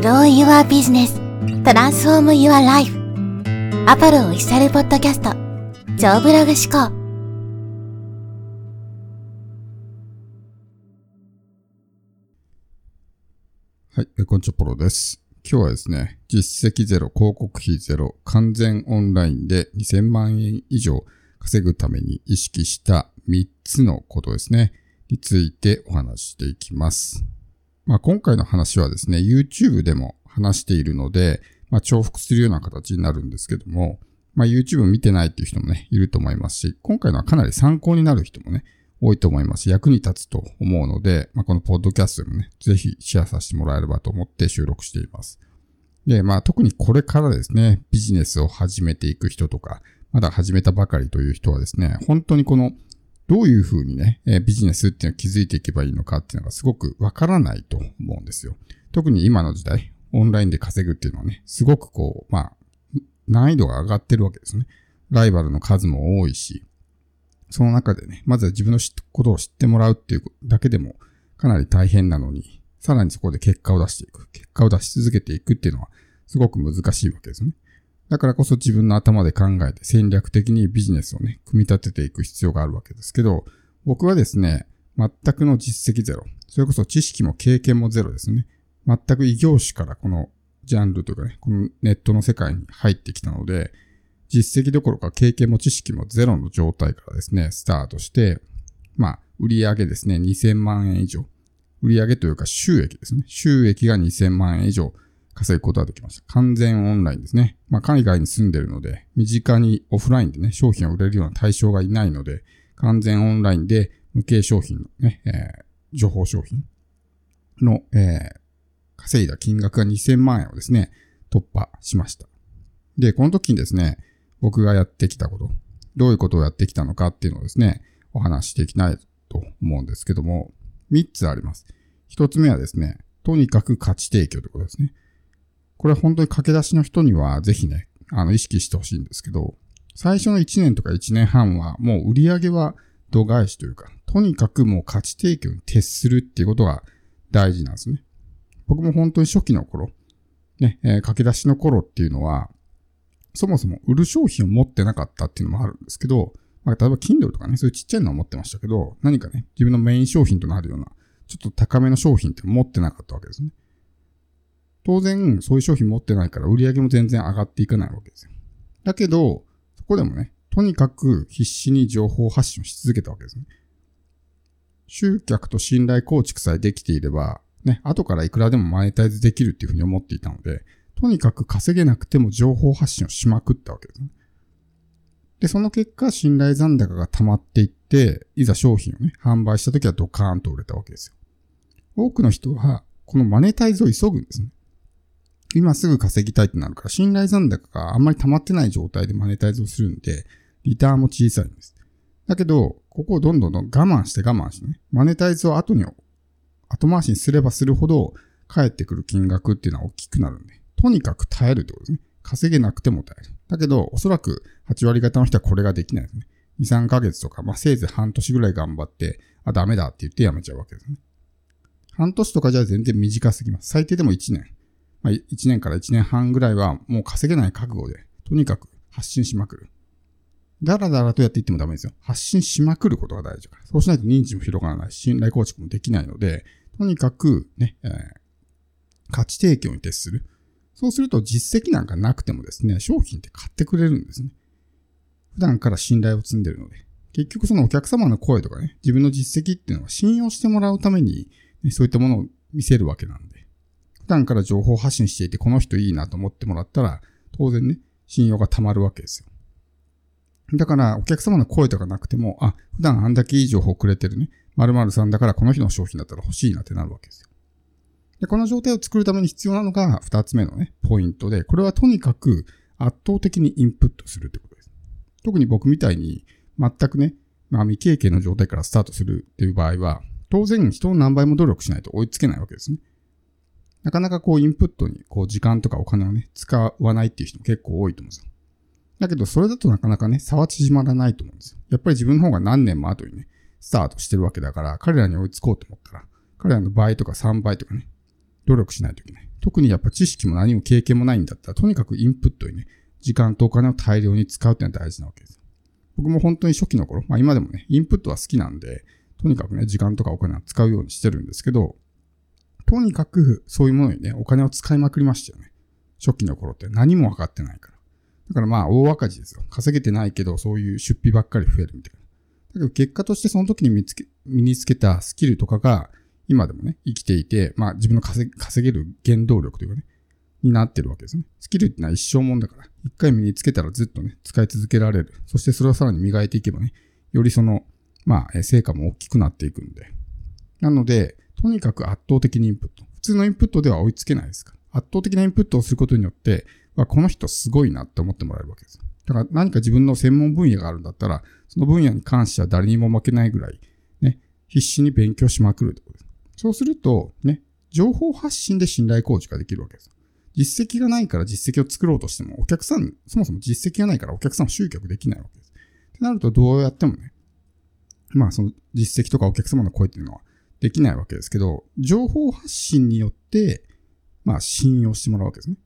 Grow Your Business. Transform Your Life. アポロオフィシャルポッドキャスト超ブログ思考。はい、こんにちは、ポロです。今日はですね、実績ゼロ、広告費ゼロ、完全オンラインで2000万円以上稼ぐために意識した3つのことですね、についてお話していきます。まあ、今回の話はですね、YouTube でも話しているので、まあ、重複するような形になるんですけども、まあ、YouTube 見てないっていう人もね、いると思いますし、今回のはかなり参考になる人もね、多いと思います。役に立つと思うので、まあ、このポッドキャストでもね、ぜひシェアさせてもらえればと思って収録しています。で、まあ特にこれからですね、ビジネスを始めていく人とか、まだ始めたばかりという人はですね、本当にこのどういうふうにね、えビジネスっていうのを築いていけばいいのかっていうのがすごくわからないと思うんですよ。特に今の時代、オンラインで稼ぐっていうのはね、すごくこう、まあ、難易度が上がってるわけですね。ライバルの数も多いし、その中でね、まずは自分のことを知ってもらうっていうだけでもかなり大変なのに、さらにそこで結果を出していく。結果を出し続けていくっていうのはすごく難しいわけですね。だからこそ自分の頭で考えて戦略的にビジネスをね、組み立てていく必要があるわけですけど、僕はですね、全くの実績ゼロ。それこそ知識も経験もゼロですね。全く異業種からこのジャンルというかね、このネットの世界に入ってきたので、実績どころか経験も知識もゼロの状態からですね、スタートして、まあ、売上ですね、2000万円以上。売上というか収益ですね。収益が2000万円以上稼ぐことができました。完全オンラインですね。まあ、海外に住んでるので、身近にオフラインでね、商品を売れるような対象がいないので、完全オンラインで無形商品のね、えー、情報商品の、えー、稼いだ金額が2000万円をですね、突破しました。で、この時にですね、僕がやってきたこと、どういうことをやってきたのかっていうのをですね、お話していきたいと思うんですけども、3つあります。1つ目はですね、とにかく価値提供ということですね。これは本当に駆け出しの人にはぜひね、あの、意識してほしいんですけど、最初の1年とか1年半はもう売り上げは度外視というか、とにかくもう価値提供に徹するっていうことが大事なんですね。僕も本当に初期の頃、ね、えー、駆け出しの頃っていうのは、そもそも売る商品を持ってなかったっていうのもあるんですけど、まあ、例えば Kindle とかね、そういうちっちゃいのを持ってましたけど、何かね、自分のメイン商品となるような、ちょっと高めの商品って持ってなかったわけですね。当然、そういう商品持ってないから売り上げも全然上がっていかないわけですよ。だけど、そこでもね、とにかく必死に情報発信をし続けたわけですね。集客と信頼構築さえできていれば、ね、後からいくらでもマネタイズできるっていうふうに思っていたので、とにかく稼げなくても情報発信をしまくったわけですね。で、その結果、信頼残高が溜まっていって、いざ商品をね、販売した時はドカーンと売れたわけですよ。多くの人は、このマネタイズを急ぐんですね。今すぐ稼ぎたいってなるから、信頼残高があんまり溜まってない状態でマネタイズをするんで、リターンも小さいんです。だけど、ここをどんどんどん我慢して我慢してね、マネタイズを後に、後回しにすればするほど、返ってくる金額っていうのは大きくなるんで、とにかく耐えるってことですね。稼げなくても耐える。だけど、おそらく8割方の人はこれができないですね。2、3ヶ月とか、まあ、せいぜい半年ぐらい頑張って、あ、ダメだって言ってやめちゃうわけですね。半年とかじゃ全然短すぎます。最低でも1年。まあ、1年から1年半ぐらいはもう稼げない覚悟で、とにかく発信しまくる。だらだらとやっていってもダメですよ。発信しまくることが大事だから。そうしないと認知も広がらないし、信頼構築もできないので、とにかくね、えー、価値提供に徹する。そうすると実績なんかなくてもですね、商品って買ってくれるんですね。普段から信頼を積んでるので。結局そのお客様の声とかね、自分の実績っていうのは信用してもらうために、ね、そういったものを見せるわけなんで。段から情報発信していて、この人いいなと思ってもらったら、当然ね、信用が溜まるわけですよ。だから、お客様の声とかなくても、あ、普段あんだけいい情報をくれてるね、〇〇さんだからこの人の商品だったら欲しいなってなるわけですよ。で、この状態を作るために必要なのが、二つ目のね、ポイントで、これはとにかく圧倒的にインプットするってことです。特に僕みたいに、全くね、まあ未経験の状態からスタートするっていう場合は、当然人の何倍も努力しないと追いつけないわけですね。なかなかこうインプットにこう時間とかお金をね、使わないっていう人も結構多いと思うんですよ。だけどそれだとなかなかね、差は縮まらないと思うんですよ。やっぱり自分の方が何年も後にね、スタートしてるわけだから、彼らに追いつこうと思ったら、彼らの倍とか3倍とかね、努力しないといけない。特にやっぱ知識も何も経験もないんだったら、とにかくインプットにね、時間とお金を大量に使うっていうのは大事なわけです。僕も本当に初期の頃、まあ今でもね、インプットは好きなんで、とにかくね、時間とかお金は使うようにしてるんですけど、とにかくそういうものにね、お金を使いまくりましたよね。初期の頃って何も分かってないから。だからまあ大赤字ですよ。稼げてないけど、そういう出費ばっかり増えるみたいな。だけど結果としてその時に見つけ、身につけたスキルとかが、今でもね、生きていて、まあ自分の稼げる原動力というかね、になってるわけですね。スキルってのは一生もんだから、一回身につけたらずっとね、使い続けられる。そしてそれをさらに磨いていけばね、よりその、まあ、成果も大きくなっていくんで。なので、とにかく圧倒的にインプット。普通のインプットでは追いつけないですから。圧倒的なインプットをすることによって、まこの人すごいなって思ってもらえるわけです。だから何か自分の専門分野があるんだったら、その分野に関しては誰にも負けないぐらい、ね、必死に勉強しまくるってことです。そうすると、ね、情報発信で信頼構築ができるわけです。実績がないから実績を作ろうとしても、お客さん、そもそも実績がないからお客さんを集客できないわけです。ってなると、どうやってもね、まあその実績とかお客様の声っていうのはできないわけですけど、情報発信によって、まあ信用してもらうわけですね。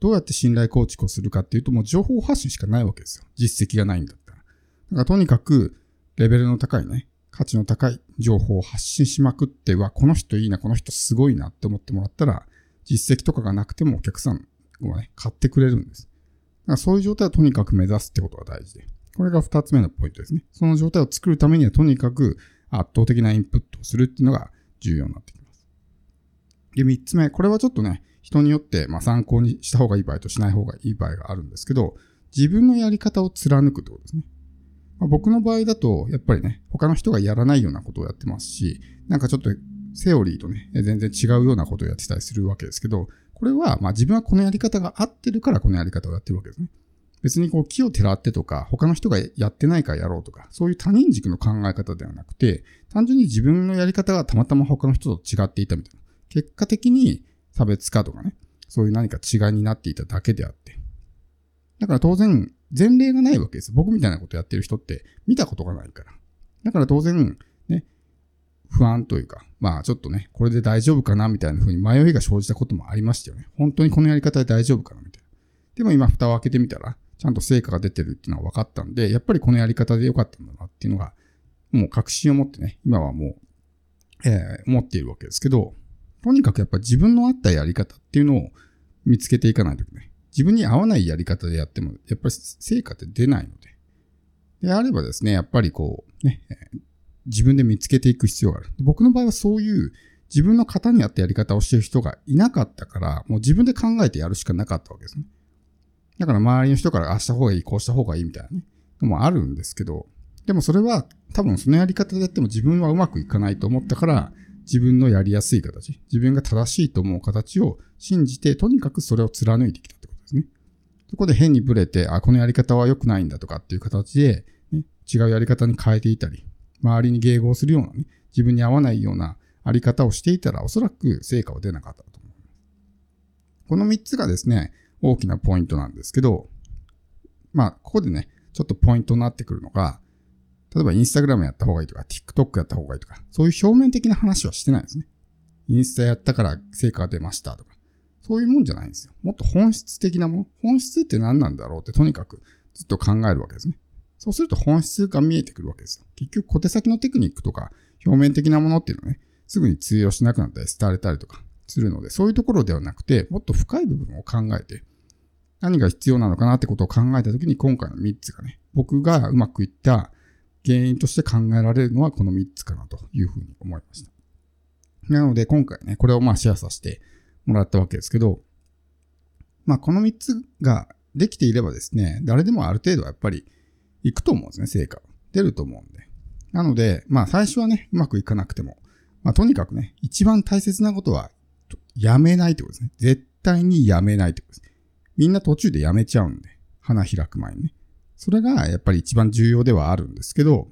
どうやって信頼構築をするかっていうと、もう情報発信しかないわけですよ。実績がないんだったら。だからとにかく、レベルの高いね、価値の高い情報を発信しまくっては、この人いいな、この人すごいなって思ってもらったら、実績とかがなくてもお客さんがね、買ってくれるんです。だからそういう状態をとにかく目指すってことが大事で。これが二つ目のポイントですね。その状態を作るためにはとにかく圧倒的なインプットをするっていうのが重要になってきます。で、三つ目、これはちょっとね、人によって、ま、参考にした方がいい場合としない方がいい場合があるんですけど、自分のやり方を貫くってことですね。まあ、僕の場合だと、やっぱりね、他の人がやらないようなことをやってますし、なんかちょっとセオリーとね、全然違うようなことをやってたりするわけですけど、これは、ま自分はこのやり方が合ってるからこのやり方をやってるわけですね。別にこう木をてらってとか、他の人がやってないからやろうとか、そういう他人軸の考え方ではなくて、単純に自分のやり方がたまたま他の人と違っていたみたいな。結果的に差別化とかね、そういう何か違いになっていただけであって。だから当然、前例がないわけです。僕みたいなことやってる人って見たことがないから。だから当然、ね、不安というか、まあちょっとね、これで大丈夫かなみたいな風に迷いが生じたこともありましたよね。本当にこのやり方で大丈夫かなみたいな。でも今蓋を開けてみたら、ちゃんと成果が出てるっていうのは分かったんで、やっぱりこのやり方で良かったんだなっていうのが、もう確信を持ってね、今はもう、えー、思っているわけですけど、とにかくやっぱ自分の合ったやり方っていうのを見つけていかないとね、自分に合わないやり方でやっても、やっぱり成果って出ないので。であればですね、やっぱりこう、ね、自分で見つけていく必要がある。僕の場合はそういう自分の型に合ったやり方をしてる人がいなかったから、もう自分で考えてやるしかなかったわけですね。だから周りの人からあした方がいい、こうした方がいいみたいなね、のもあるんですけど、でもそれは多分そのやり方でやっても自分はうまくいかないと思ったから、自分のやりやすい形、自分が正しいと思う形を信じて、とにかくそれを貫いてきたってことですね。そこで変にブレて、あ、このやり方は良くないんだとかっていう形で、ね、違うやり方に変えていたり、周りに迎合するようなね、自分に合わないようなあり方をしていたら、おそらく成果は出なかったと思います。この3つがですね、大きなポイントなんですけど、まあ、ここでね、ちょっとポイントになってくるのが、例えばインスタグラムやった方がいいとか、TikTok やった方がいいとか、そういう表面的な話はしてないですね。インスタやったから成果が出ましたとか、そういうもんじゃないんですよ。もっと本質的なもの。本質って何なんだろうってとにかくずっと考えるわけですね。そうすると本質が見えてくるわけですよ。結局小手先のテクニックとか表面的なものっていうのはね、すぐに通用しなくなったり廃れたりとかするので、そういうところではなくて、もっと深い部分を考えて、何が必要なのかなってことを考えたときに今回の3つがね、僕がうまくいった原因として考えられるのはこの3つかなというふうに思いました。なので今回ね、これをまあシェアさせてもらったわけですけど、まあこの3つができていればですね、誰でもある程度はやっぱり行くと思うんですね、成果出ると思うんで。なので、まあ最初はね、うまくいかなくても、まあとにかくね、一番大切なことは、やめないってことですね。絶対にやめないってことです。みんな途中でやめちゃうんで、花開く前にね。それがやっぱり一番重要ではあるんですけど、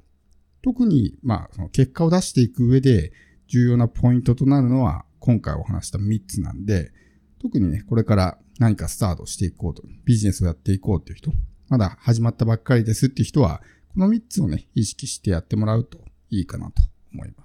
特に、まあ、その結果を出していく上で重要なポイントとなるのは、今回お話した3つなんで、特にね、これから何かスタートしていこうと、ビジネスをやっていこうっていう人、まだ始まったばっかりですっていう人は、この3つをね、意識してやってもらうといいかなと思います。